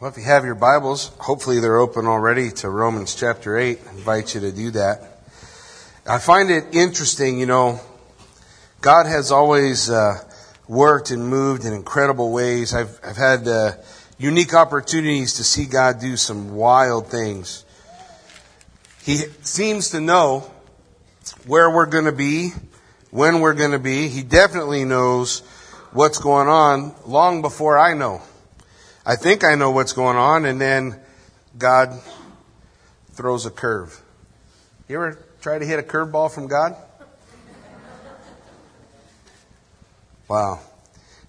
Well, if you have your Bibles, hopefully they're open already to Romans chapter 8. I invite you to do that. I find it interesting, you know, God has always uh, worked and moved in incredible ways. I've, I've had uh, unique opportunities to see God do some wild things. He seems to know where we're going to be, when we're going to be. He definitely knows what's going on long before I know. I think I know what's going on, and then God throws a curve. You ever try to hit a curveball from God? Wow.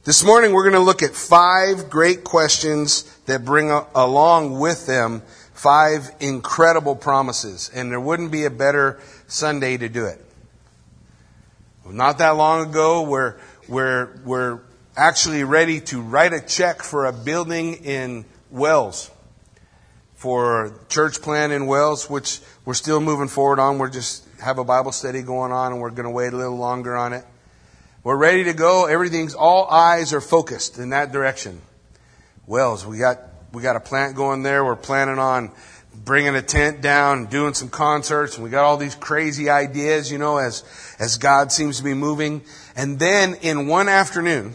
This morning we're going to look at five great questions that bring along with them five incredible promises. And there wouldn't be a better Sunday to do it. Not that long ago, we're, we're, we're actually ready to write a check for a building in Wells for church plan in Wells, which we're still moving forward on. We're just have a Bible study going on and we're going to wait a little longer on it. We're ready to go. Everything's, all eyes are focused in that direction. Wells, we got, we got a plant going there. We're planning on bringing a tent down, doing some concerts, and we got all these crazy ideas, you know, as, as God seems to be moving. And then in one afternoon,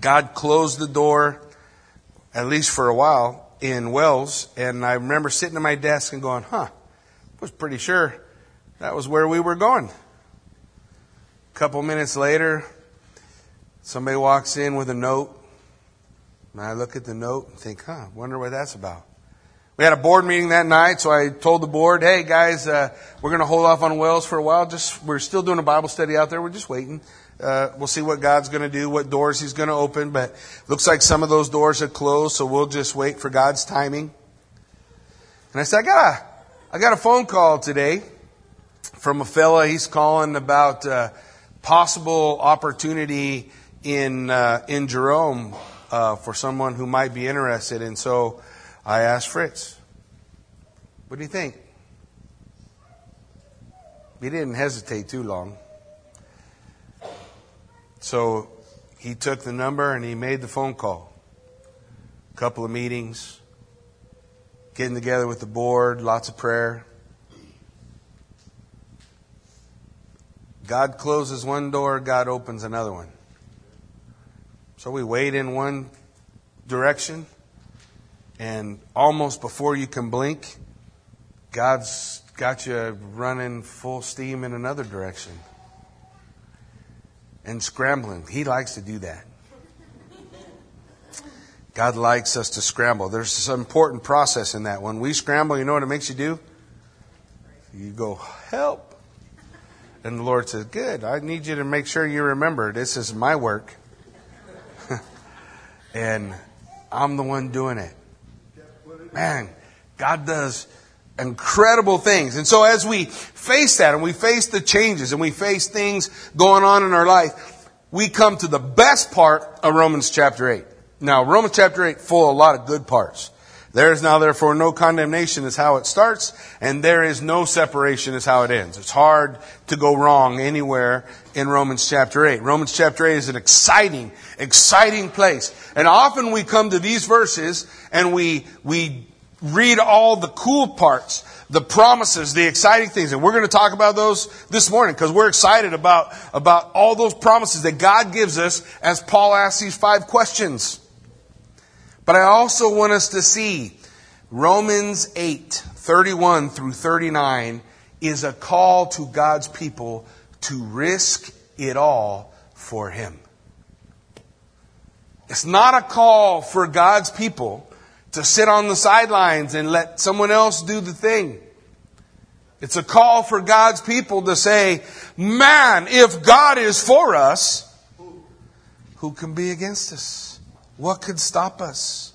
God closed the door, at least for a while, in Wells. And I remember sitting at my desk and going, huh, I was pretty sure that was where we were going. A couple minutes later, somebody walks in with a note. And I look at the note and think, huh, wonder what that's about. We had a board meeting that night, so I told the board, hey guys, uh, we're going to hold off on Wells for a while. Just, we're still doing a Bible study out there. We're just waiting. Uh, we'll see what God's going to do, what doors He's going to open, but looks like some of those doors are closed, so we'll just wait for God's timing. And I said, I got a, I got a phone call today from a fella. He's calling about uh, possible opportunity in uh, in Jerome uh, for someone who might be interested. And so I asked Fritz, "What do you think?" He didn't hesitate too long. So he took the number and he made the phone call. A couple of meetings, getting together with the board, lots of prayer. God closes one door, God opens another one. So we wait in one direction, and almost before you can blink, God's got you running full steam in another direction and scrambling. He likes to do that. God likes us to scramble. There's some important process in that. When we scramble, you know what it makes you do? You go, help. And the Lord says, Good, I need you to make sure you remember this is my work. and I'm the one doing it. Man, God does incredible things. And so as we face that and we face the changes and we face things going on in our life, we come to the best part of Romans chapter 8. Now, Romans chapter 8 full of a lot of good parts. There is now therefore no condemnation is how it starts, and there is no separation is how it ends. It's hard to go wrong anywhere in Romans chapter 8. Romans chapter 8 is an exciting, exciting place. And often we come to these verses and we, we read all the cool parts, the promises, the exciting things. And we're going to talk about those this morning because we're excited about, about all those promises that God gives us as Paul asks these five questions. But I also want us to see Romans 8, 31 through 39 is a call to God's people to risk it all for Him. It's not a call for God's people to sit on the sidelines and let someone else do the thing. It's a call for God's people to say, man, if God is for us, who can be against us? What could stop us?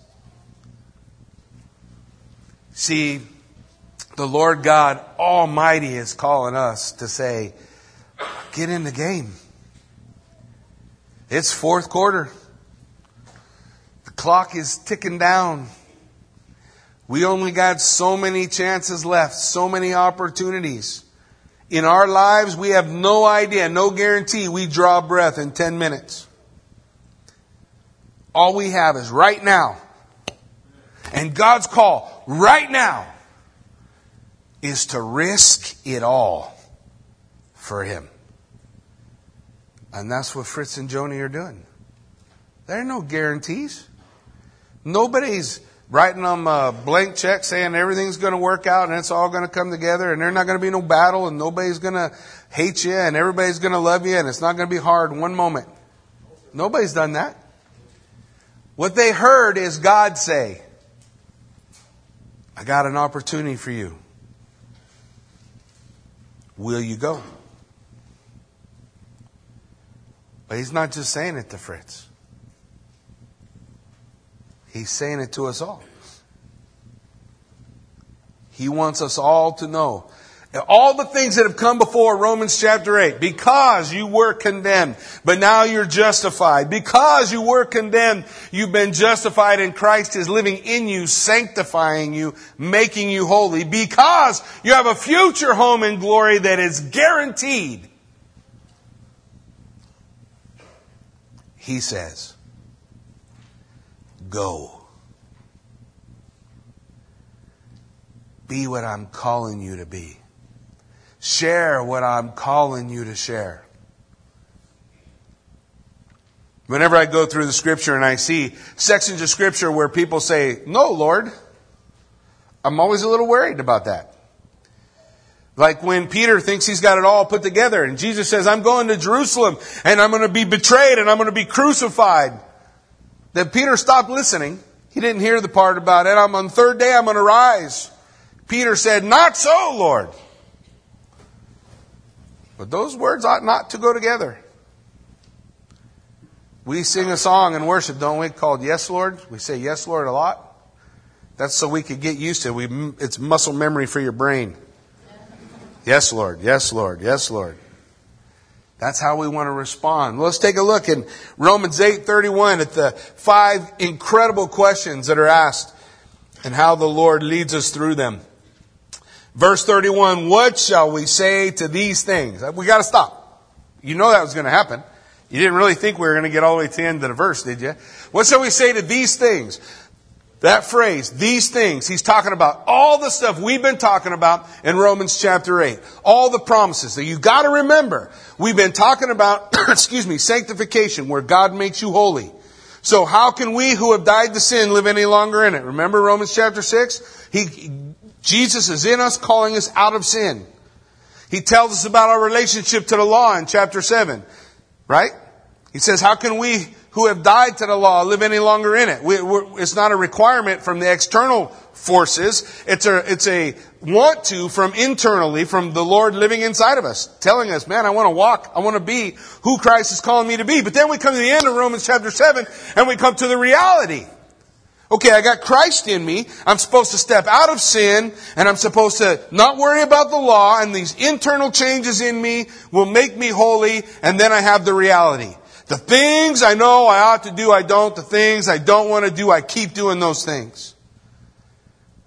See, the Lord God Almighty is calling us to say, get in the game. It's fourth quarter. The clock is ticking down. We only got so many chances left, so many opportunities. In our lives, we have no idea, no guarantee we draw breath in 10 minutes. All we have is right now. And God's call right now is to risk it all for Him. And that's what Fritz and Joni are doing. There are no guarantees. Nobody's writing them a uh, blank check saying everything's going to work out and it's all going to come together and there's not going to be no battle and nobody's going to hate you and everybody's going to love you and it's not going to be hard one moment. Nobody's done that. What they heard is God say, I got an opportunity for you. Will you go? But he's not just saying it to Fritz. He's saying it to us all. He wants us all to know all the things that have come before Romans chapter 8, because you were condemned, but now you're justified. Because you were condemned, you've been justified and Christ is living in you, sanctifying you, making you holy. Because you have a future home in glory that is guaranteed. He says, go. Be what I'm calling you to be. Share what I'm calling you to share. Whenever I go through the scripture and I see sections of scripture where people say, No, Lord, I'm always a little worried about that. Like when Peter thinks he's got it all put together and Jesus says, I'm going to Jerusalem and I'm going to be betrayed and I'm going to be crucified. Then Peter stopped listening. He didn't hear the part about it. I'm on the third day, I'm going to rise. Peter said, Not so, Lord. But those words ought not to go together. We sing a song in worship, don't we, called Yes, Lord? We say Yes, Lord a lot. That's so we could get used to it. We, it's muscle memory for your brain. Yes, Lord. Yes, Lord. Yes, Lord. That's how we want to respond. Let's take a look in Romans 8:31 at the five incredible questions that are asked and how the Lord leads us through them. Verse 31, what shall we say to these things? Uh, we got to stop. You know that was going to happen. You didn't really think we were going to get all the way to the end of the verse, did you? What shall we say to these things? That phrase, these things, he's talking about all the stuff we've been talking about in Romans chapter 8. All the promises that you gotta remember. We've been talking about, excuse me, sanctification, where God makes you holy. So how can we who have died to sin live any longer in it? Remember Romans chapter 6? He, Jesus is in us calling us out of sin. He tells us about our relationship to the law in chapter 7, right? He says, how can we who have died to the law live any longer in it? We, it's not a requirement from the external forces. It's a, it's a want to from internally, from the Lord living inside of us, telling us, man, I want to walk, I want to be who Christ is calling me to be. But then we come to the end of Romans chapter 7 and we come to the reality. Okay, I got Christ in me. I'm supposed to step out of sin and I'm supposed to not worry about the law and these internal changes in me will make me holy and then I have the reality. The things I know I ought to do, I don't. The things I don't want to do, I keep doing those things.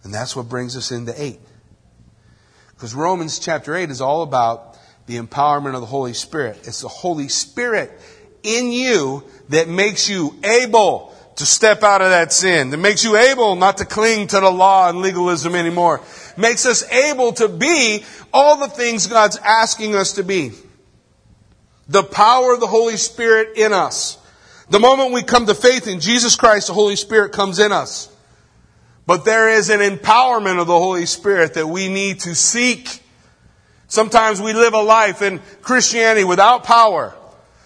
And that's what brings us into 8. Because Romans chapter 8 is all about the empowerment of the Holy Spirit. It's the Holy Spirit in you that makes you able to step out of that sin, that makes you able not to cling to the law and legalism anymore, makes us able to be all the things God's asking us to be. The power of the Holy Spirit in us. The moment we come to faith in Jesus Christ, the Holy Spirit comes in us. But there is an empowerment of the Holy Spirit that we need to seek. Sometimes we live a life in Christianity without power.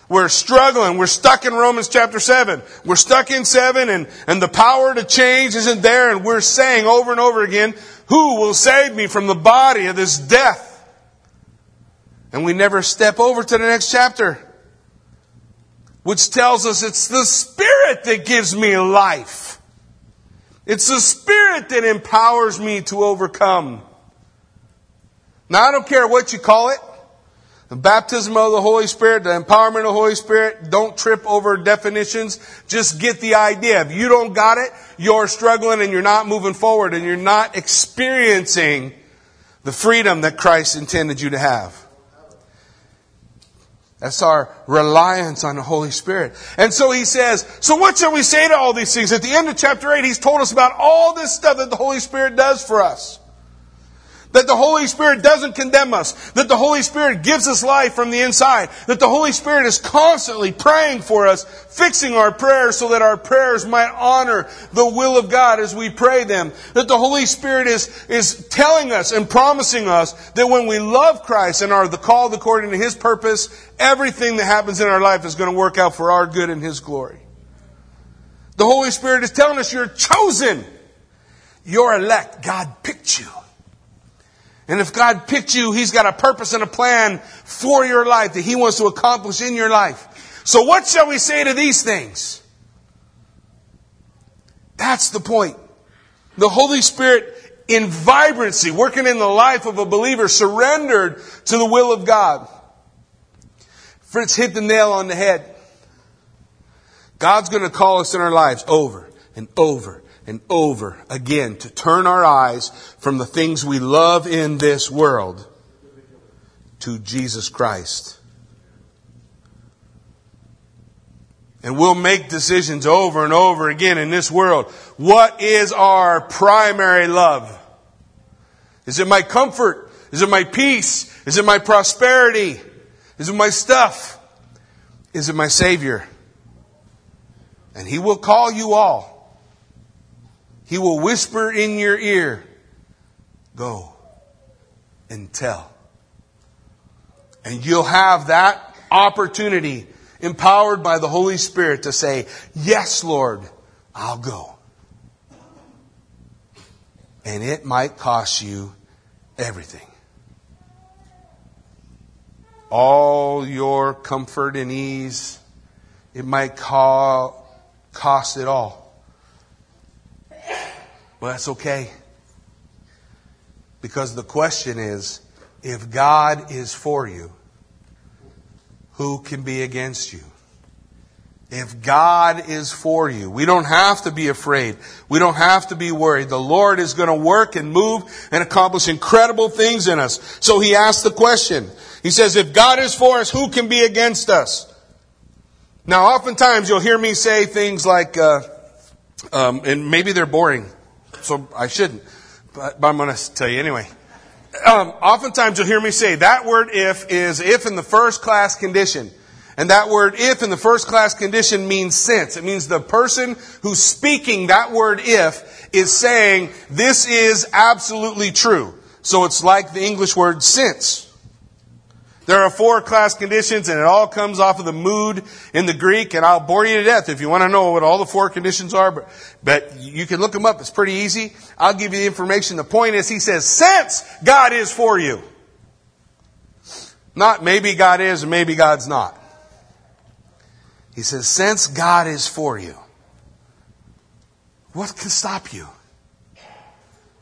We're struggling. We're stuck in Romans chapter 7. We're stuck in 7 and, and the power to change isn't there and we're saying over and over again, who will save me from the body of this death? And we never step over to the next chapter, which tells us it's the Spirit that gives me life. It's the Spirit that empowers me to overcome. Now I don't care what you call it. The baptism of the Holy Spirit, the empowerment of the Holy Spirit, don't trip over definitions. Just get the idea. If you don't got it, you're struggling and you're not moving forward and you're not experiencing the freedom that Christ intended you to have. That's our reliance on the Holy Spirit. And so he says, so what shall we say to all these things? At the end of chapter 8, he's told us about all this stuff that the Holy Spirit does for us. That the Holy Spirit doesn't condemn us. That the Holy Spirit gives us life from the inside. That the Holy Spirit is constantly praying for us, fixing our prayers so that our prayers might honor the will of God as we pray them. That the Holy Spirit is, is telling us and promising us that when we love Christ and are the called according to His purpose, everything that happens in our life is going to work out for our good and His glory. The Holy Spirit is telling us you're chosen. You're elect. God picked you. And if God picked you, He's got a purpose and a plan for your life that He wants to accomplish in your life. So what shall we say to these things? That's the point. The Holy Spirit in vibrancy, working in the life of a believer, surrendered to the will of God. Fritz hit the nail on the head. God's going to call us in our lives over and over and over again to turn our eyes from the things we love in this world to Jesus Christ. And we'll make decisions over and over again in this world. What is our primary love? Is it my comfort? Is it my peace? Is it my prosperity? Is it my stuff? Is it my Savior? And He will call you all he will whisper in your ear, Go and tell. And you'll have that opportunity, empowered by the Holy Spirit, to say, Yes, Lord, I'll go. And it might cost you everything. All your comfort and ease, it might cost it all. Well, that's okay. Because the question is if God is for you, who can be against you? If God is for you, we don't have to be afraid. We don't have to be worried. The Lord is going to work and move and accomplish incredible things in us. So he asks the question. He says, if God is for us, who can be against us? Now, oftentimes you'll hear me say things like, uh, um, and maybe they're boring so I shouldn't. But, but I'm going to tell you anyway. Um, oftentimes you'll hear me say that word if is if in the first class condition. And that word if in the first class condition means since. It means the person who's speaking that word if is saying this is absolutely true. So it's like the English word since. There are four class conditions and it all comes off of the mood in the Greek and I'll bore you to death if you want to know what all the four conditions are, but, but you can look them up. It's pretty easy. I'll give you the information. The point is he says, since God is for you. Not maybe God is and maybe God's not. He says, since God is for you, what can stop you?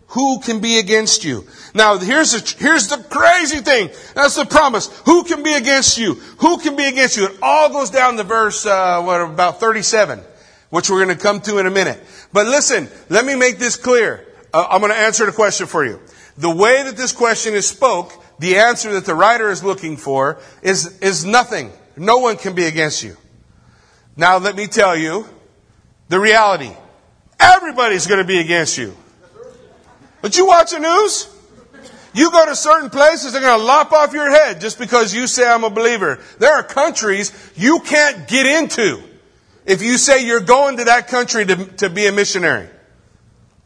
Who can be against you? Now, here's, a, here's the crazy thing. That's the promise. Who can be against you? Who can be against you? It all goes down to verse, uh, what, about 37, which we're going to come to in a minute. But listen, let me make this clear. Uh, I'm going to answer the question for you. The way that this question is spoke, the answer that the writer is looking for is, is nothing. No one can be against you. Now, let me tell you the reality. Everybody's going to be against you. But you watch the news? You go to certain places, they're going to lop off your head just because you say I'm a believer. There are countries you can't get into if you say you're going to that country to, to be a missionary.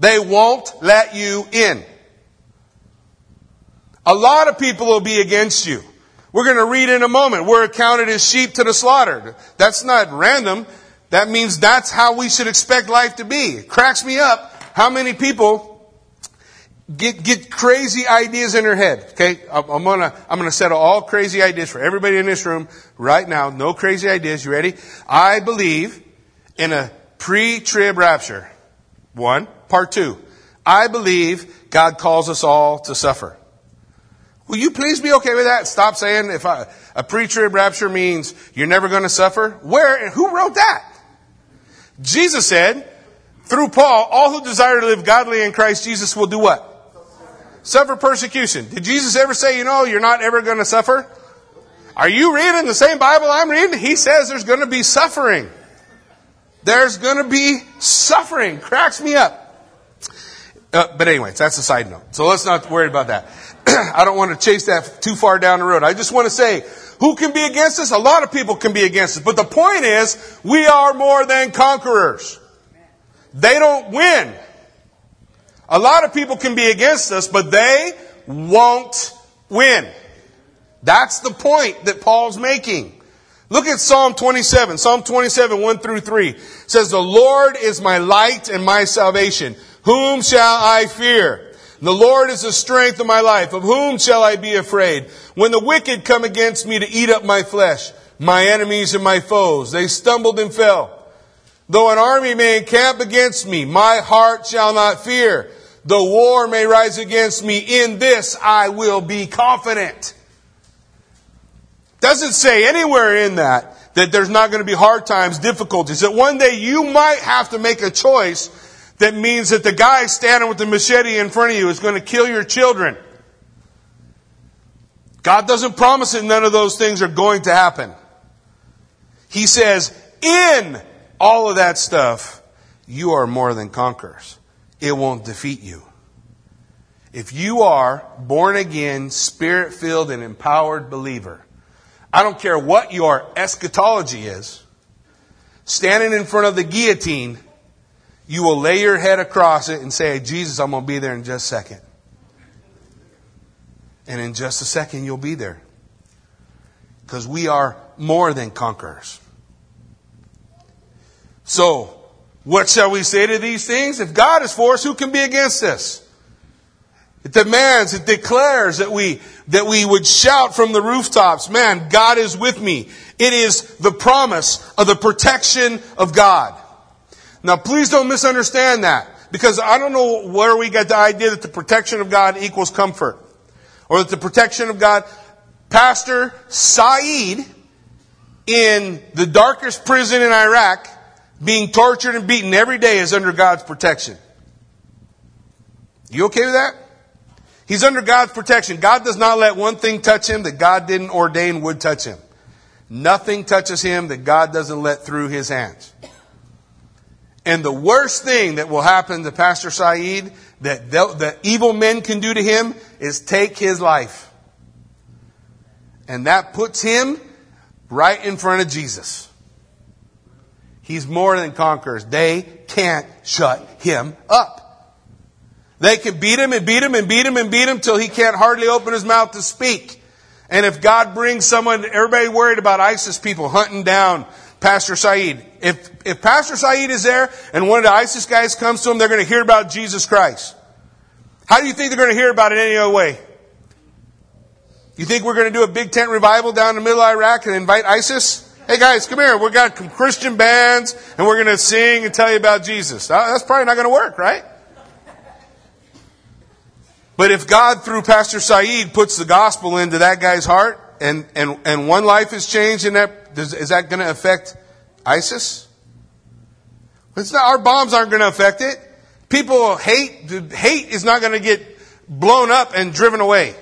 They won't let you in. A lot of people will be against you. We're going to read in a moment. We're accounted as sheep to the slaughter. That's not random. That means that's how we should expect life to be. It cracks me up how many people get, get crazy ideas in her head. Okay? I'm gonna, I'm gonna settle all crazy ideas for everybody in this room right now. No crazy ideas. You ready? I believe in a pre-trib rapture. One. Part two. I believe God calls us all to suffer. Will you please be okay with that? Stop saying if I, a pre-trib rapture means you're never going to suffer. Where and who wrote that? Jesus said, through Paul, all who desire to live godly in Christ Jesus will do what? Suffer persecution. Did Jesus ever say, you know, you're not ever going to suffer? Are you reading the same Bible I'm reading? He says there's going to be suffering. There's going to be suffering. Cracks me up. Uh, but anyways, that's a side note. So let's not worry about that. I don't want to chase that too far down the road. I just want to say, who can be against us? A lot of people can be against us. But the point is, we are more than conquerors. They don't win. A lot of people can be against us, but they won't win. That's the point that Paul's making. Look at Psalm 27. Psalm 27, 1 through 3 says, The Lord is my light and my salvation. Whom shall I fear? The Lord is the strength of my life. Of whom shall I be afraid? When the wicked come against me to eat up my flesh, my enemies and my foes, they stumbled and fell. Though an army may encamp against me, my heart shall not fear. Though war may rise against me, in this I will be confident. Doesn't say anywhere in that that there's not going to be hard times, difficulties, that one day you might have to make a choice that means that the guy standing with the machete in front of you is going to kill your children. God doesn't promise that none of those things are going to happen. He says, in all of that stuff, you are more than conquerors. It won't defeat you. If you are born again, spirit filled, and empowered believer, I don't care what your eschatology is, standing in front of the guillotine you will lay your head across it and say, Jesus, I'm going to be there in just a second. And in just a second, you'll be there. Because we are more than conquerors. So, what shall we say to these things? If God is for us, who can be against us? It demands, it declares that we, that we would shout from the rooftops, man, God is with me. It is the promise of the protection of God. Now, please don't misunderstand that because I don't know where we get the idea that the protection of God equals comfort or that the protection of God. Pastor Saeed in the darkest prison in Iraq being tortured and beaten every day is under God's protection. You okay with that? He's under God's protection. God does not let one thing touch him that God didn't ordain would touch him. Nothing touches him that God doesn't let through his hands. And the worst thing that will happen to Pastor Saeed that the evil men can do to him is take his life. And that puts him right in front of Jesus. He's more than conquerors. They can't shut him up. They can beat him and beat him and beat him and beat him till he can't hardly open his mouth to speak. And if God brings someone, everybody worried about ISIS people hunting down Pastor Saeed. If, if Pastor Saeed is there and one of the ISIS guys comes to him, they're going to hear about Jesus Christ. How do you think they're going to hear about it any other way? You think we're going to do a big tent revival down in the middle of Iraq and invite ISIS? Hey guys, come here. We've got Christian bands and we're going to sing and tell you about Jesus. Uh, that's probably not going to work, right? But if God, through Pastor Saeed, puts the gospel into that guy's heart and, and, and one life is changed in that does, is that going to affect ISIS? It's not, our bombs aren't going to affect it. People hate, hate is not going to get blown up and driven away.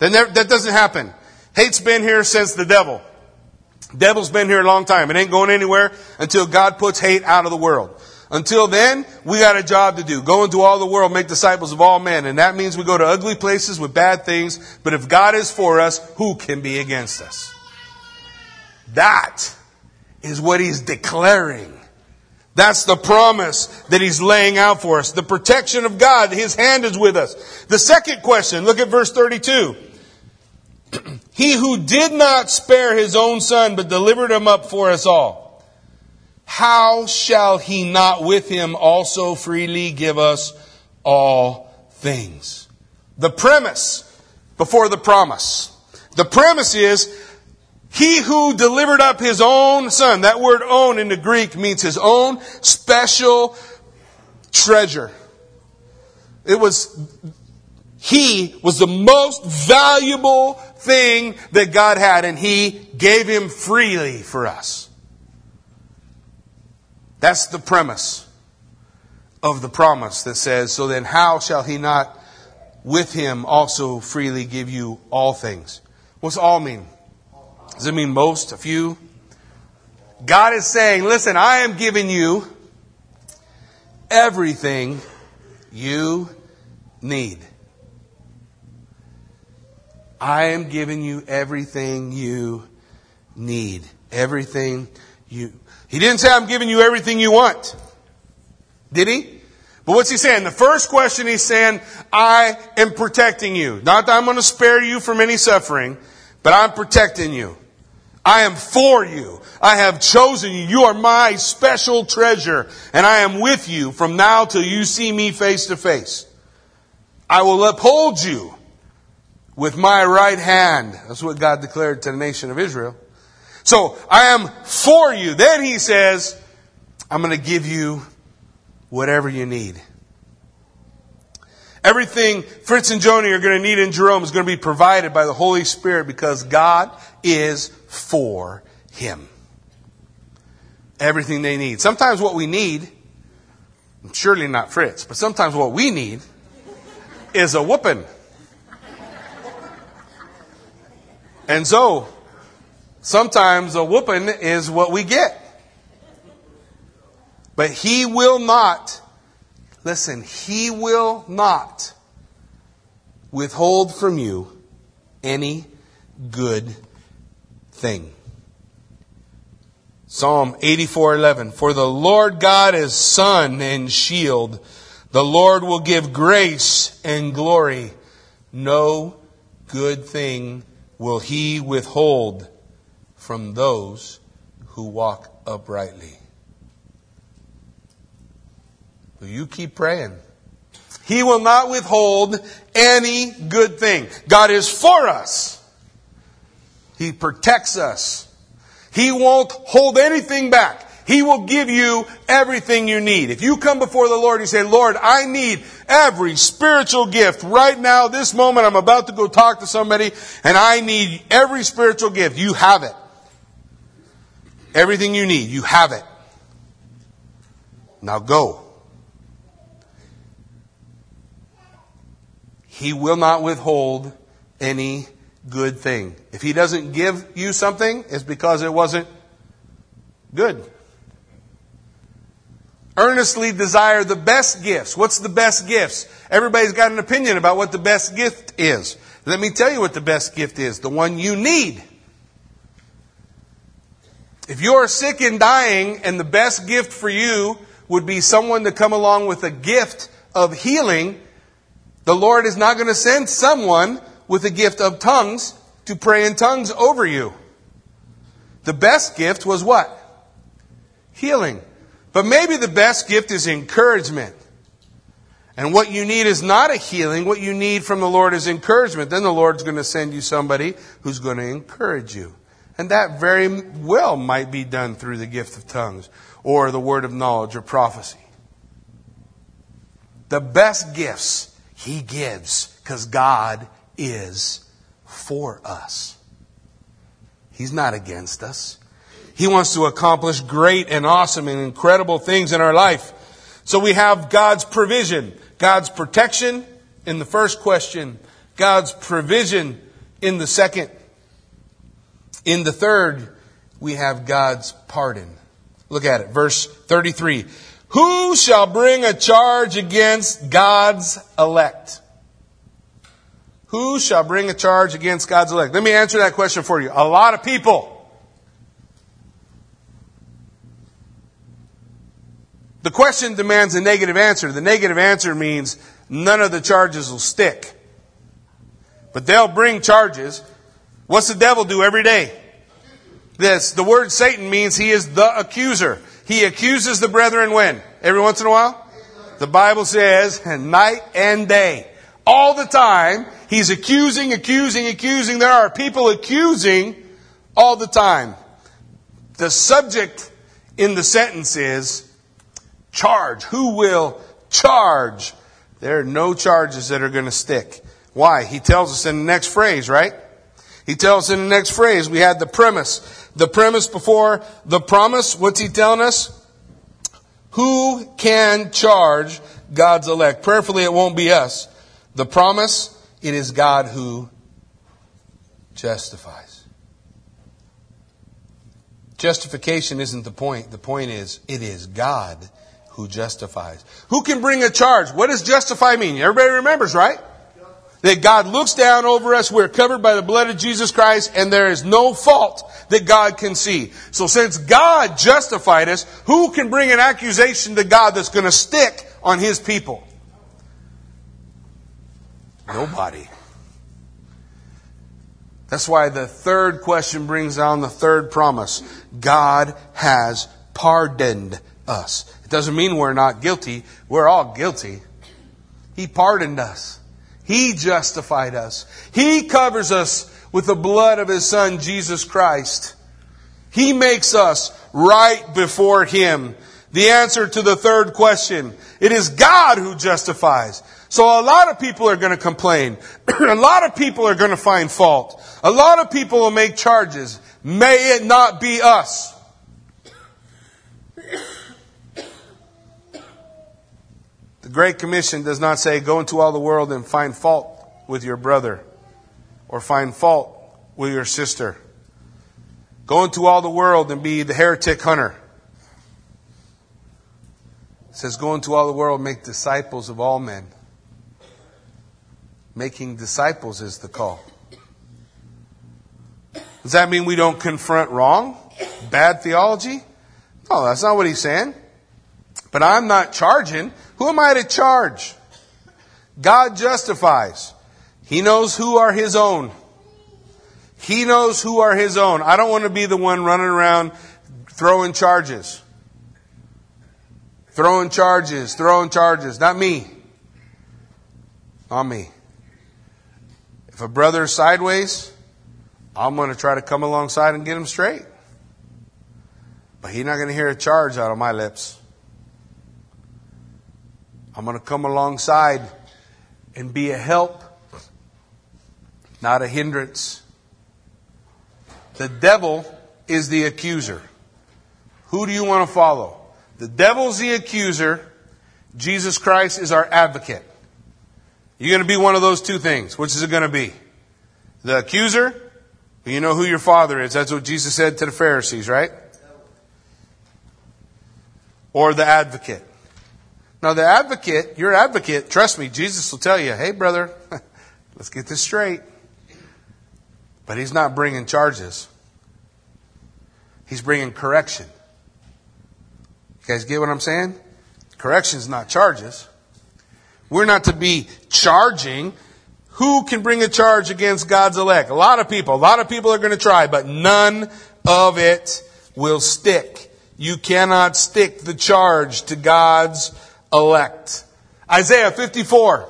That, never, that doesn't happen. Hate's been here since the devil. Devil's been here a long time. It ain't going anywhere until God puts hate out of the world. Until then, we got a job to do. Go into all the world, make disciples of all men. And that means we go to ugly places with bad things. But if God is for us, who can be against us? That is what he's declaring. That's the promise that he's laying out for us. The protection of God, his hand is with us. The second question, look at verse 32. He who did not spare his own son, but delivered him up for us all, how shall he not with him also freely give us all things? The premise before the promise. The premise is he who delivered up his own son, that word own in the Greek means his own special treasure. It was, he was the most valuable thing that God had, and he gave him freely for us. That's the premise of the promise that says, So then, how shall he not with him also freely give you all things? What's all mean? Does it mean most? A few? God is saying, listen, I am giving you everything you need. I am giving you everything you need. Everything you. He didn't say, I'm giving you everything you want. Did he? But what's he saying? The first question he's saying, I am protecting you. Not that I'm going to spare you from any suffering, but I'm protecting you. I am for you. I have chosen you. You are my special treasure, and I am with you from now till you see me face to face. I will uphold you with my right hand. That's what God declared to the nation of Israel. So I am for you. Then he says, I'm going to give you whatever you need. Everything Fritz and Joni are going to need in Jerome is going to be provided by the Holy Spirit because God is for him. Everything they need. Sometimes what we need, surely not Fritz, but sometimes what we need is a whooping. And so, sometimes a whooping is what we get. But he will not, listen, he will not withhold from you any good thing. Psalm 84:11 For the Lord God is sun and shield. The Lord will give grace and glory. No good thing will he withhold from those who walk uprightly. Will you keep praying? He will not withhold any good thing. God is for us. He protects us. He won't hold anything back. He will give you everything you need. If you come before the Lord and say, Lord, I need every spiritual gift right now, this moment, I'm about to go talk to somebody and I need every spiritual gift. You have it. Everything you need, you have it. Now go. He will not withhold any good thing. If he doesn't give you something, it's because it wasn't good. Earnestly desire the best gifts. What's the best gifts? Everybody's got an opinion about what the best gift is. Let me tell you what the best gift is. The one you need. If you're sick and dying and the best gift for you would be someone to come along with a gift of healing, the Lord is not going to send someone with a gift of tongues to pray in tongues over you. The best gift was what? Healing. But maybe the best gift is encouragement. And what you need is not a healing. What you need from the Lord is encouragement. Then the Lord's going to send you somebody who's going to encourage you. And that very well might be done through the gift of tongues or the word of knowledge or prophecy. The best gifts He gives because God is for us. He's not against us. He wants to accomplish great and awesome and incredible things in our life. So we have God's provision, God's protection in the first question, God's provision in the second. In the third, we have God's pardon. Look at it, verse 33. Who shall bring a charge against God's elect? Who shall bring a charge against God's elect? Let me answer that question for you. A lot of people. The question demands a negative answer. The negative answer means none of the charges will stick. But they'll bring charges. What's the devil do every day? This. The word Satan means he is the accuser. He accuses the brethren when? Every once in a while? The Bible says night and day. All the time, he's accusing, accusing, accusing. There are people accusing all the time. The subject in the sentence is charge. Who will charge? There are no charges that are going to stick. Why? He tells us in the next phrase, right? He tells us in the next phrase, we had the premise. The premise before the promise, what's he telling us? Who can charge God's elect? Prayerfully, it won't be us. The promise, it is God who justifies. Justification isn't the point. The point is, it is God who justifies. Who can bring a charge? What does justify mean? Everybody remembers, right? That God looks down over us, we're covered by the blood of Jesus Christ, and there is no fault that God can see. So since God justified us, who can bring an accusation to God that's going to stick on His people? Nobody. That's why the third question brings on the third promise. God has pardoned us. It doesn't mean we're not guilty. We're all guilty. He pardoned us. He justified us. He covers us with the blood of His Son, Jesus Christ. He makes us right before Him. The answer to the third question. It is God who justifies. So a lot of people are going to complain. a lot of people are going to find fault. A lot of people will make charges. May it not be us. The Great Commission does not say, go into all the world and find fault with your brother or find fault with your sister. Go into all the world and be the heretic hunter. It says, go into all the world, make disciples of all men. Making disciples is the call. Does that mean we don't confront wrong? Bad theology? No, that's not what he's saying. But I'm not charging. Who am I to charge? God justifies. He knows who are His own. He knows who are His own. I don't want to be the one running around throwing charges. Throwing charges, throwing charges. Not me. Not me. If a brother's sideways, I'm going to try to come alongside and get him straight. But he's not going to hear a charge out of my lips. I'm going to come alongside and be a help, not a hindrance. The devil is the accuser. Who do you want to follow? The devil's the accuser. Jesus Christ is our advocate. You're going to be one of those two things. Which is it going to be? The accuser? You know who your father is. That's what Jesus said to the Pharisees, right? Or the advocate. Now, the advocate, your advocate, trust me, Jesus will tell you, hey, brother, let's get this straight. But he's not bringing charges, he's bringing correction. You guys get what I'm saying? Correction is not charges. We're not to be charging. Who can bring a charge against God's elect? A lot of people. A lot of people are going to try, but none of it will stick. You cannot stick the charge to God's elect. Isaiah 54,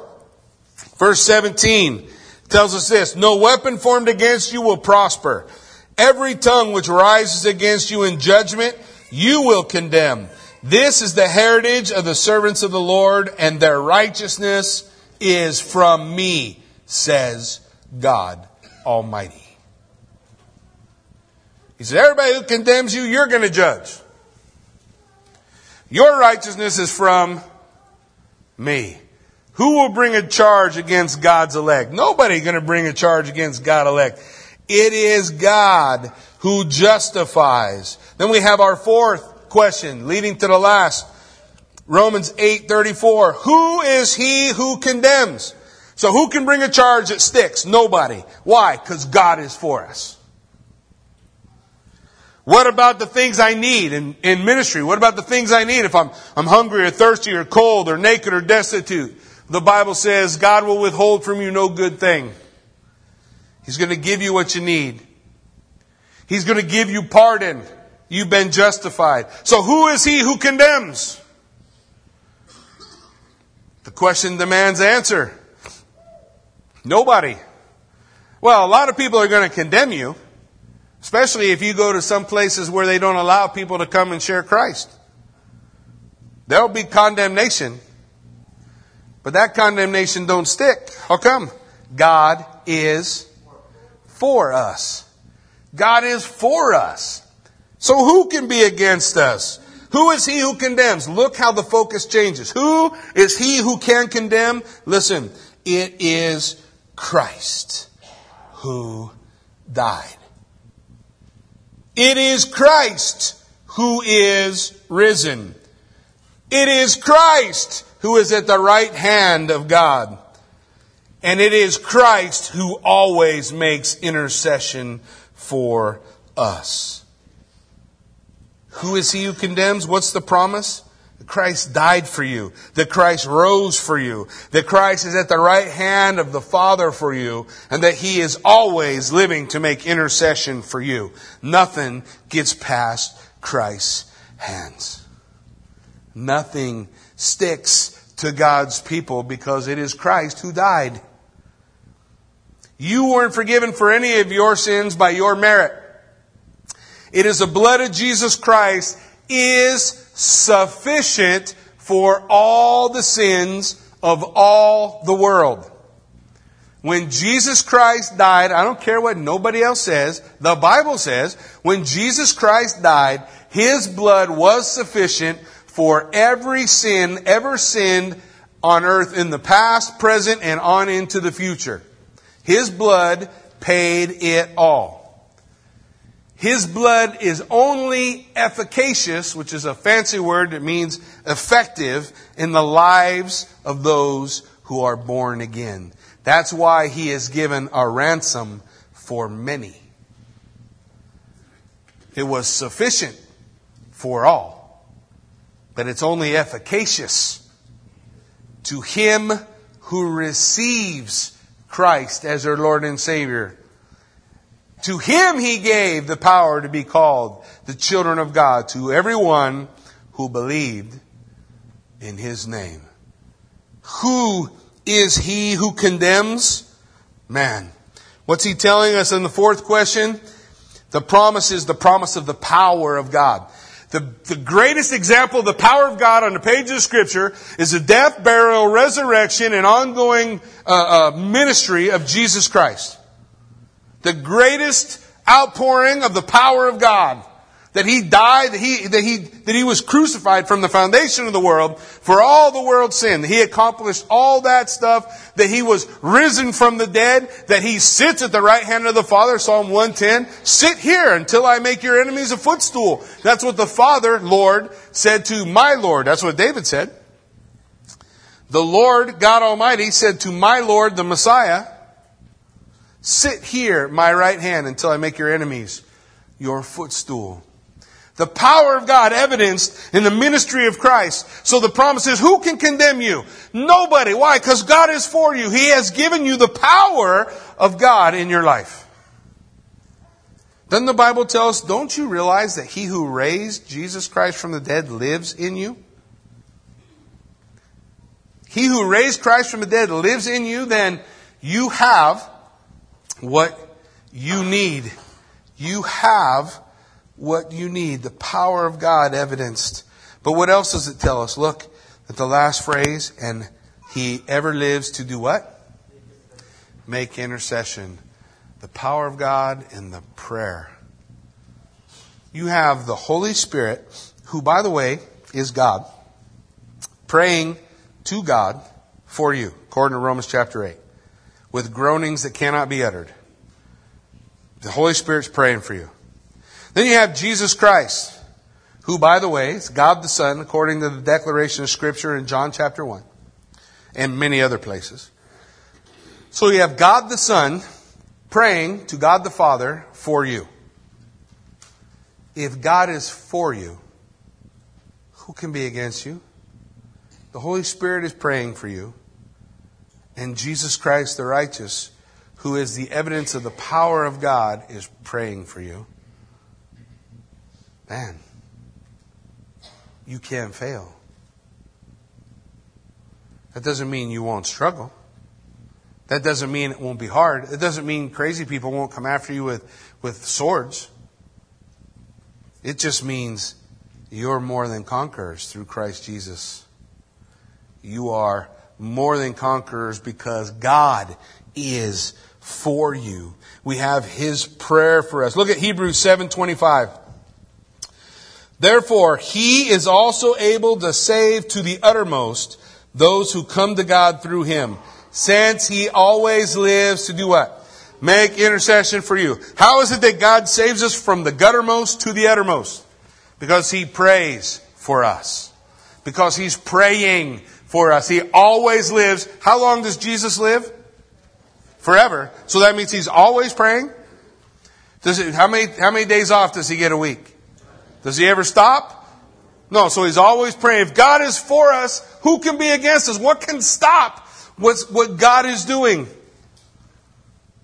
verse 17 tells us this, no weapon formed against you will prosper. Every tongue which rises against you in judgment, you will condemn. This is the heritage of the servants of the Lord, and their righteousness is from me, says God Almighty. He said, everybody who condemns you, you're going to judge. Your righteousness is from me. Who will bring a charge against God's elect? Nobody going to bring a charge against God elect. It is God who justifies. Then we have our fourth question leading to the last. Romans 8:34. Who is he who condemns? So who can bring a charge that sticks? Nobody. Why? Cuz God is for us. What about the things I need in, in ministry? What about the things I need if I'm, I'm hungry or thirsty or cold or naked or destitute? The Bible says God will withhold from you no good thing. He's going to give you what you need. He's going to give you pardon. You've been justified. So who is he who condemns? The question demands answer. Nobody. Well, a lot of people are going to condemn you. Especially if you go to some places where they don't allow people to come and share Christ. There'll be condemnation. But that condemnation don't stick. How come? God is for us. God is for us. So who can be against us? Who is he who condemns? Look how the focus changes. Who is he who can condemn? Listen, it is Christ who died. It is Christ who is risen. It is Christ who is at the right hand of God. And it is Christ who always makes intercession for us. Who is he who condemns? What's the promise? Christ died for you. That Christ rose for you. That Christ is at the right hand of the Father for you. And that he is always living to make intercession for you. Nothing gets past Christ's hands. Nothing sticks to God's people because it is Christ who died. You weren't forgiven for any of your sins by your merit. It is the blood of Jesus Christ is sufficient for all the sins of all the world. When Jesus Christ died, I don't care what nobody else says, the Bible says, when Jesus Christ died, His blood was sufficient for every sin ever sinned on earth in the past, present, and on into the future. His blood paid it all. His blood is only efficacious, which is a fancy word that means effective in the lives of those who are born again. That's why he has given a ransom for many. It was sufficient for all, but it's only efficacious to him who receives Christ as their Lord and Savior. To him he gave the power to be called the children of God, to everyone who believed in his name. Who is he who condemns? Man. What's he telling us in the fourth question? The promise is the promise of the power of God. The, the greatest example of the power of God on the page of Scripture is the death, burial, resurrection, and ongoing uh, uh, ministry of Jesus Christ. The greatest outpouring of the power of God. That he died, that he, that he, that he was crucified from the foundation of the world for all the world's sin. He accomplished all that stuff, that he was risen from the dead, that he sits at the right hand of the Father, Psalm 110. Sit here until I make your enemies a footstool. That's what the Father, Lord, said to my Lord. That's what David said. The Lord God Almighty said to my Lord, the Messiah, Sit here my right hand until I make your enemies your footstool. The power of God evidenced in the ministry of Christ. So the promise is, who can condemn you? Nobody. Why? Because God is for you. He has given you the power of God in your life. Doesn't the Bible tell us, don't you realize that he who raised Jesus Christ from the dead lives in you? He who raised Christ from the dead lives in you, then you have what you need. You have what you need. The power of God evidenced. But what else does it tell us? Look at the last phrase, and he ever lives to do what? Make intercession. The power of God in the prayer. You have the Holy Spirit, who, by the way, is God, praying to God for you, according to Romans chapter 8, with groanings that cannot be uttered. The Holy Spirit's praying for you. Then you have Jesus Christ, who, by the way, is God the Son, according to the declaration of Scripture in John chapter 1 and many other places. So you have God the Son praying to God the Father for you. If God is for you, who can be against you? The Holy Spirit is praying for you. And Jesus Christ the righteous, who is the evidence of the power of God, is praying for you. Man, you can't fail. That doesn't mean you won't struggle. That doesn't mean it won't be hard. It doesn't mean crazy people won't come after you with, with swords. It just means you're more than conquerors through Christ Jesus. You are more than conquerors because God is for you. We have His prayer for us. Look at Hebrews 725. Therefore, he is also able to save to the uttermost those who come to God through him, since he always lives to do what? make intercession for you. How is it that God saves us from the guttermost to the uttermost? Because He prays for us. Because He's praying for us. He always lives. How long does Jesus live? Forever. So that means He's always praying? Does it, how many, how many days off does He get a week? Does He ever stop? No, so He's always praying. If God is for us, who can be against us? What can stop what's, what God is doing?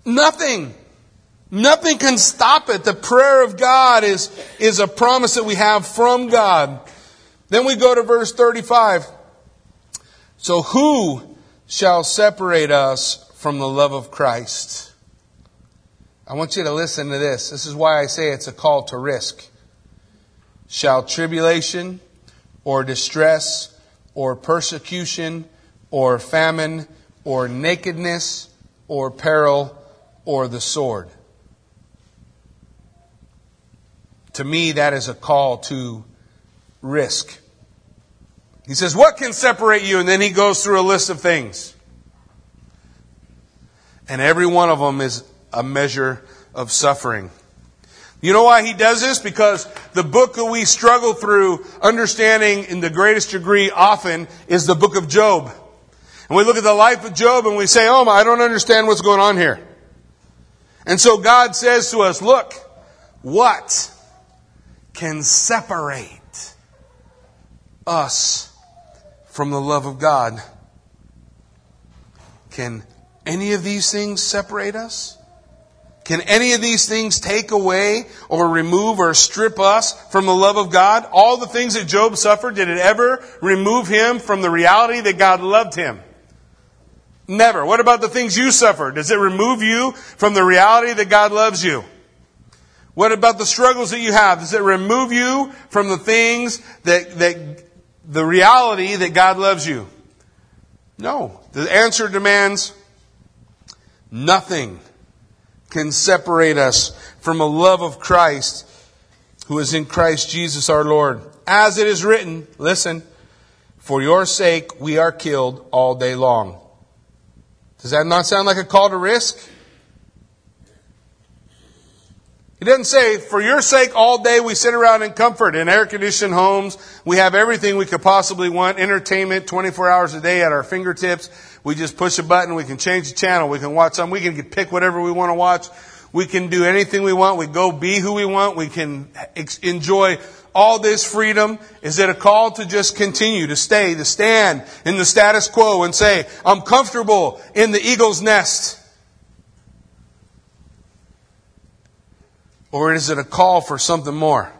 Nothing. Nothing can stop it. The prayer of God is, is a promise that we have from God. Then we go to verse 35. So who shall separate us from the love of Christ? I want you to listen to this. This is why I say it's a call to risk. Shall tribulation or distress or persecution or famine or nakedness or peril or the sword. To me, that is a call to risk. He says, What can separate you? And then he goes through a list of things. And every one of them is a measure of suffering. You know why he does this? Because the book that we struggle through understanding in the greatest degree often is the book of Job. And we look at the life of Job and we say, Oh, I don't understand what's going on here. And so God says to us, look, what can separate us from the love of God? Can any of these things separate us? Can any of these things take away or remove or strip us from the love of God? All the things that Job suffered, did it ever remove him from the reality that God loved him? Never. What about the things you suffer? Does it remove you from the reality that God loves you? What about the struggles that you have? Does it remove you from the things that, that the reality that God loves you? No. The answer demands nothing can separate us from a love of Christ who is in Christ Jesus our Lord. As it is written, listen, for your sake we are killed all day long. Does that not sound like a call to risk? He doesn't say, for your sake, all day we sit around in comfort in air conditioned homes. We have everything we could possibly want. Entertainment 24 hours a day at our fingertips. We just push a button. We can change the channel. We can watch something. We can pick whatever we want to watch. We can do anything we want. We go be who we want. We can enjoy all this freedom? Is it a call to just continue, to stay, to stand in the status quo and say, I'm comfortable in the eagle's nest? Or is it a call for something more?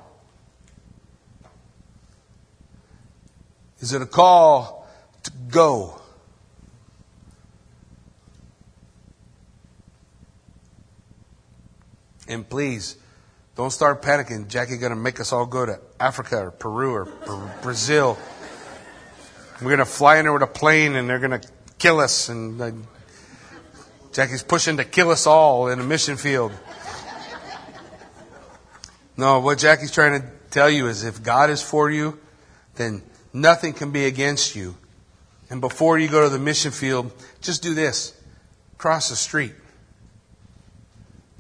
Is it a call to go? And please, don't start panicking. Jackie going to make us all go to Africa or Peru or, Brazil. We're going to fly in there with a plane and they're going to kill us. And Jackie's pushing to kill us all in a mission field. No, what Jackie's trying to tell you is if God is for you, then nothing can be against you. And before you go to the mission field, just do this cross the street.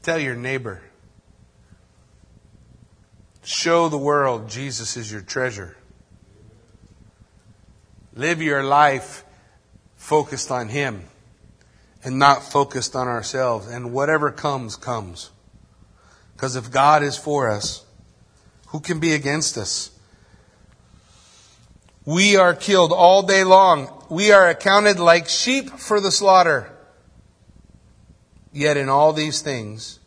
Tell your neighbor, Show the world Jesus is your treasure. Live your life focused on Him and not focused on ourselves. And whatever comes, comes. Because if God is for us, who can be against us? We are killed all day long. We are accounted like sheep for the slaughter. Yet in all these things,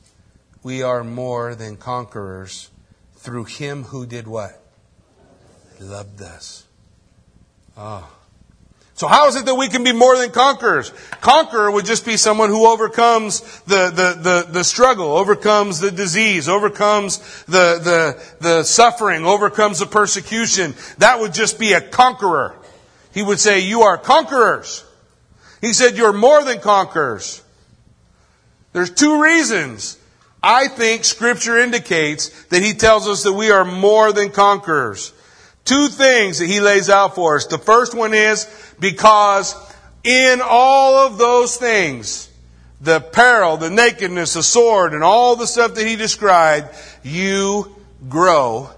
we are more than conquerors through him who did what? Loved us. Ah. So how is it that we can be more than conquerors? Conqueror would just be someone who overcomes the, the, the, the, struggle, overcomes the disease, overcomes the, the, the suffering, overcomes the persecution. That would just be a conqueror. He would say, you are conquerors. He said, you're more than conquerors. There's two reasons I think scripture indicates that he tells us that we are more than conquerors. Two things that he lays out for us. The first one is because in all of those things, the peril, the nakedness, the sword, and all the stuff that he described, you grow.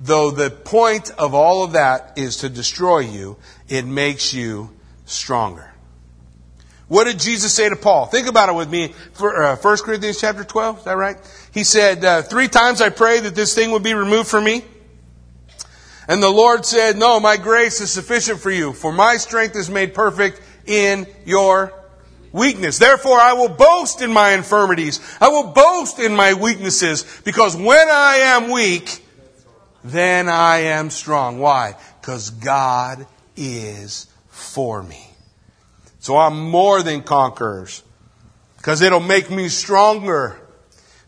Though the point of all of that is to destroy you, it makes you stronger. What did Jesus say to Paul? Think about it with me. For, uh, 1 Corinthians chapter 12, is that right? He said, uh, three times I pray that this thing would be removed from me. And the Lord said, no, my grace is sufficient for you, for my strength is made perfect in your weakness. Therefore, I will boast in my infirmities. I will boast in my weaknesses, because when I am weak, then I am strong. Why? Because God is for me. So I'm more than conquerors because it'll make me stronger.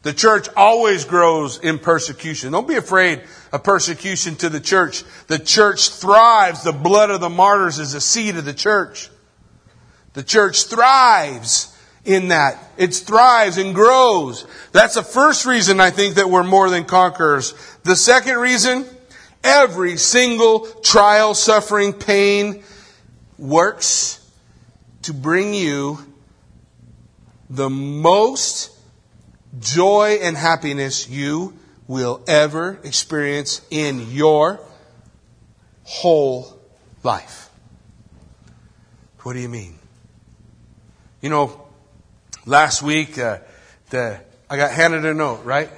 The church always grows in persecution. Don't be afraid of persecution to the church. The church thrives. The blood of the martyrs is a seed of the church. The church thrives in that. It thrives and grows. That's the first reason I think that we're more than conquerors. The second reason, every single trial, suffering, pain works to bring you the most joy and happiness you will ever experience in your whole life. What do you mean? You know, last week, uh, the, I got handed a note, right?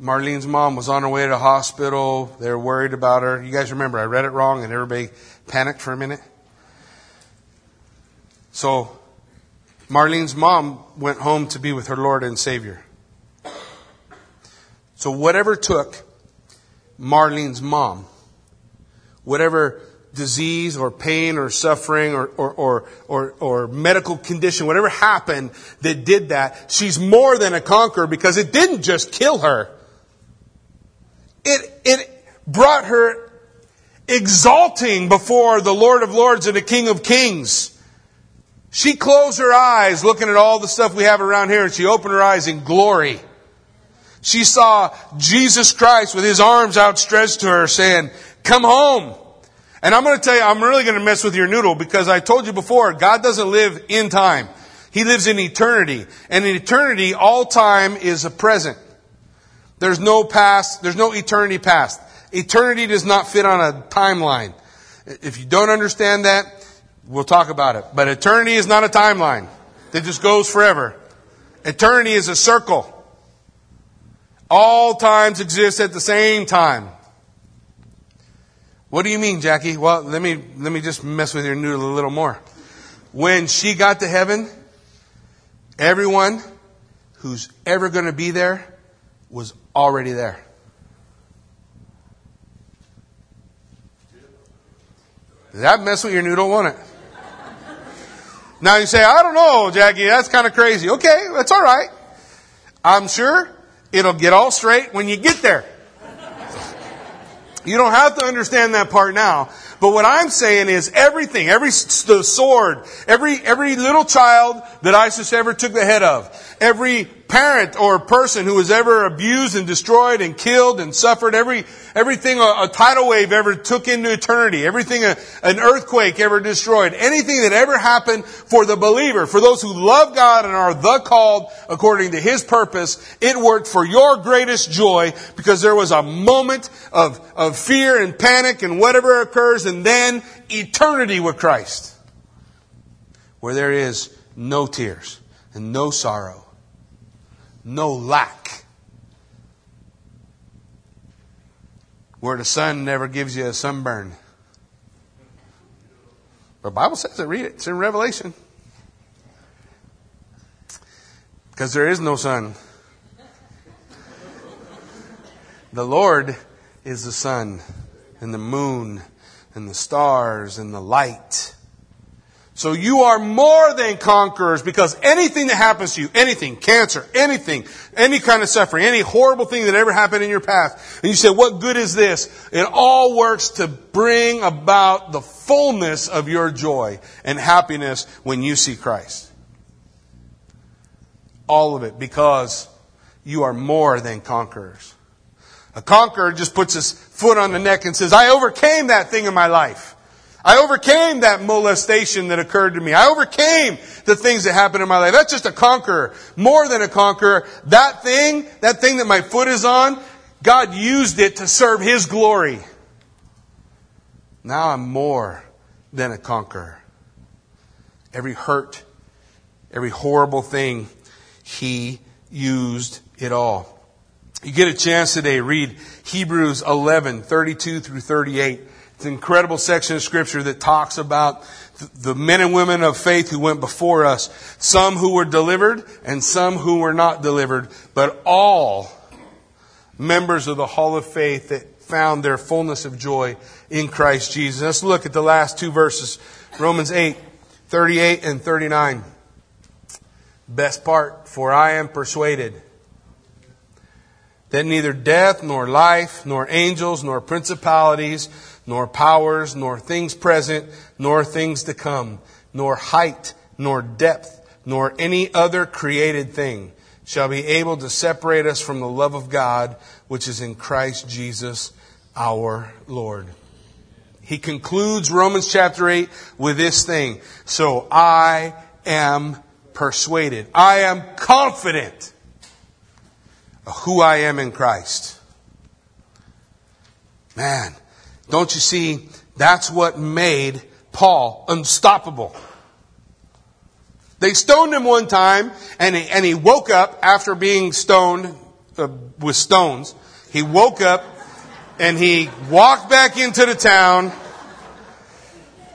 Marlene's mom was on her way to the hospital. They were worried about her. You guys remember, I read it wrong and everybody panicked for a minute. So Marlene's mom went home to be with her Lord and Savior. So whatever took Marlene's mom, whatever disease or pain or suffering or, or, or, or, or medical condition, whatever happened that did that, she's more than a conqueror because it didn't just kill her. It, it brought her exalting before the Lord of Lords and the King of Kings. She closed her eyes looking at all the stuff we have around here and she opened her eyes in glory. She saw Jesus Christ with his arms outstretched to her saying, come home. And I'm going to tell you, I'm really going to mess with your noodle because I told you before, God doesn't live in time. He lives in eternity. And in eternity, all time is a present. There's no past, there's no eternity past. Eternity does not fit on a timeline. If you don't understand that, We'll talk about it. But eternity is not a timeline that just goes forever. Eternity is a circle. All times exist at the same time. What do you mean, Jackie? Well, let me, let me just mess with your noodle a little more. When she got to heaven, everyone who's ever going to be there was already there. Did that mess with your noodle, won't it? Now you say, I don't know, Jackie, that's kind of crazy. Okay, that's all right. I'm sure it'll get all straight when you get there. You don't have to understand that part now. But what I'm saying is everything, every the sword, every every little child that ISIS ever took the head of, every parent or person who was ever abused and destroyed and killed and suffered, every everything a, a tidal wave ever took into eternity, everything a, an earthquake ever destroyed, anything that ever happened for the believer, for those who love God and are the called according to His purpose, it worked for your greatest joy because there was a moment of, of fear and panic and whatever occurs and then eternity with Christ. Where there is no tears and no sorrow, no lack. Where the sun never gives you a sunburn. The Bible says it, read it. It's in Revelation. Because there is no sun. The Lord is the sun and the moon and the stars and the light. So you are more than conquerors because anything that happens to you, anything, cancer, anything, any kind of suffering, any horrible thing that ever happened in your path, and you say, what good is this? It all works to bring about the fullness of your joy and happiness when you see Christ. All of it because you are more than conquerors. A conqueror just puts his foot on the neck and says, I overcame that thing in my life. I overcame that molestation that occurred to me. I overcame the things that happened in my life. That's just a conqueror. More than a conqueror. That thing, that thing that my foot is on, God used it to serve His glory. Now I'm more than a conqueror. Every hurt, every horrible thing, He used it all. You get a chance today, read Hebrews 11, 32 through 38. It's an incredible section of scripture that talks about the men and women of faith who went before us. Some who were delivered and some who were not delivered, but all members of the hall of faith that found their fullness of joy in Christ Jesus. Let's look at the last two verses. Romans 8, 38 and 39. Best part, for I am persuaded that neither death, nor life, nor angels, nor principalities, nor powers, nor things present, nor things to come, nor height, nor depth, nor any other created thing shall be able to separate us from the love of God, which is in Christ Jesus our Lord. He concludes Romans chapter 8 with this thing. So I am persuaded. I am confident of who I am in Christ. Man, don't you see? That's what made Paul unstoppable. They stoned him one time, and he, and he woke up after being stoned uh, with stones. He woke up and he walked back into the town.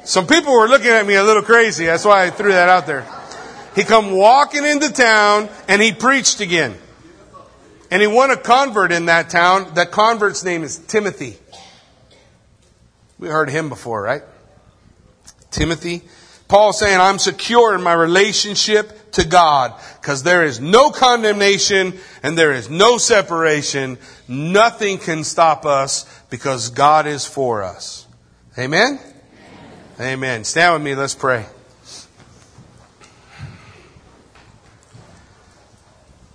Some people were looking at me a little crazy. That's why I threw that out there. He come walking into town and he preached again. And he won a convert in that town. That convert's name is Timothy. We heard him before, right? Timothy. Paul saying, I'm secure in my relationship to God because there is no condemnation and there is no separation. Nothing can stop us because God is for us. Amen? Amen. Amen. Stand with me. Let's pray.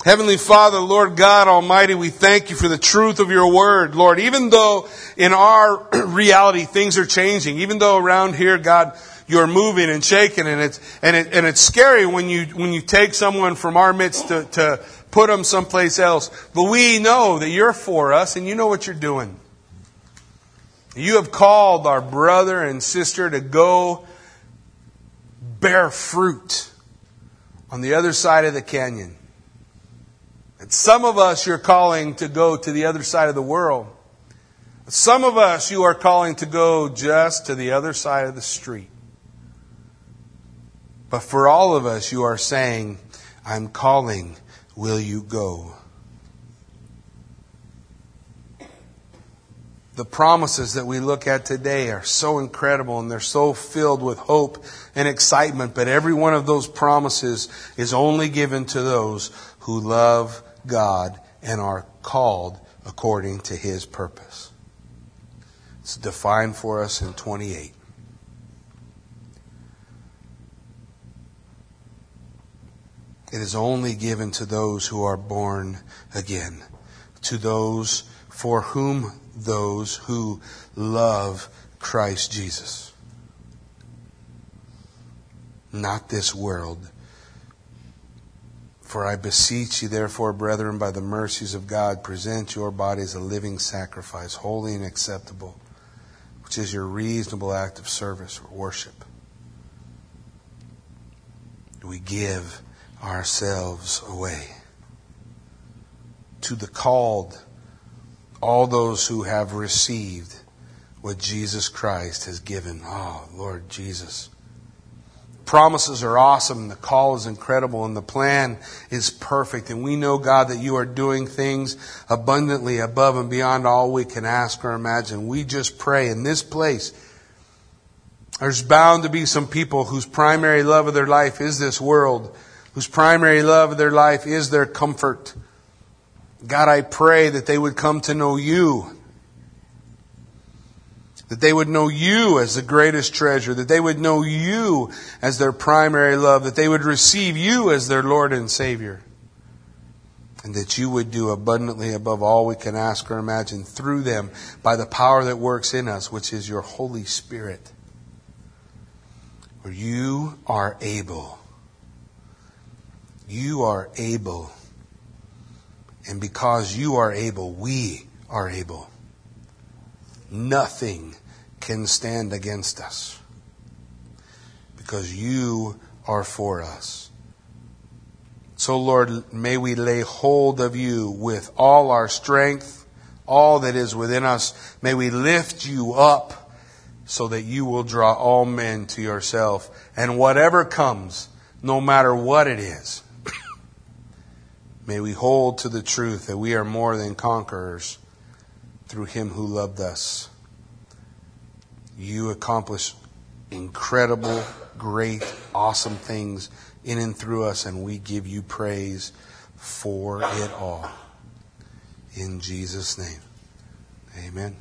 Heavenly Father, Lord God Almighty, we thank you for the truth of your word, Lord. Even though in our reality things are changing, even though around here, God, you're moving and shaking and it's, and it, and it's scary when you, when you take someone from our midst to, to put them someplace else. But we know that you're for us and you know what you're doing. You have called our brother and sister to go bear fruit on the other side of the canyon. Some of us you're calling to go to the other side of the world. Some of us you are calling to go just to the other side of the street. But for all of us, you are saying, I'm calling, will you go? The promises that we look at today are so incredible and they're so filled with hope and excitement, but every one of those promises is only given to those who love God and are called according to his purpose. It's defined for us in 28. It is only given to those who are born again, to those for whom those who love Christ Jesus. Not this world for I beseech you, therefore, brethren, by the mercies of God, present your bodies a living sacrifice, holy and acceptable, which is your reasonable act of service or worship. We give ourselves away to the called, all those who have received what Jesus Christ has given. Oh, Lord Jesus promises are awesome, the call is incredible, and the plan is perfect. And we know, God, that you are doing things abundantly above and beyond all we can ask or imagine. We just pray in this place. There's bound to be some people whose primary love of their life is this world, whose primary love of their life is their comfort. God, I pray that they would come to know you that they would know you as the greatest treasure, that they would know you as their primary love, that they would receive you as their Lord and Savior, and that you would do abundantly above all we can ask or imagine through them by the power that works in us, which is your Holy Spirit. For you are able. You are able. And because you are able, we are able. Nothing can stand against us because you are for us. So, Lord, may we lay hold of you with all our strength, all that is within us. May we lift you up so that you will draw all men to yourself. And whatever comes, no matter what it is, may we hold to the truth that we are more than conquerors through him who loved us. You accomplish incredible, great, awesome things in and through us, and we give you praise for it all. In Jesus' name, amen.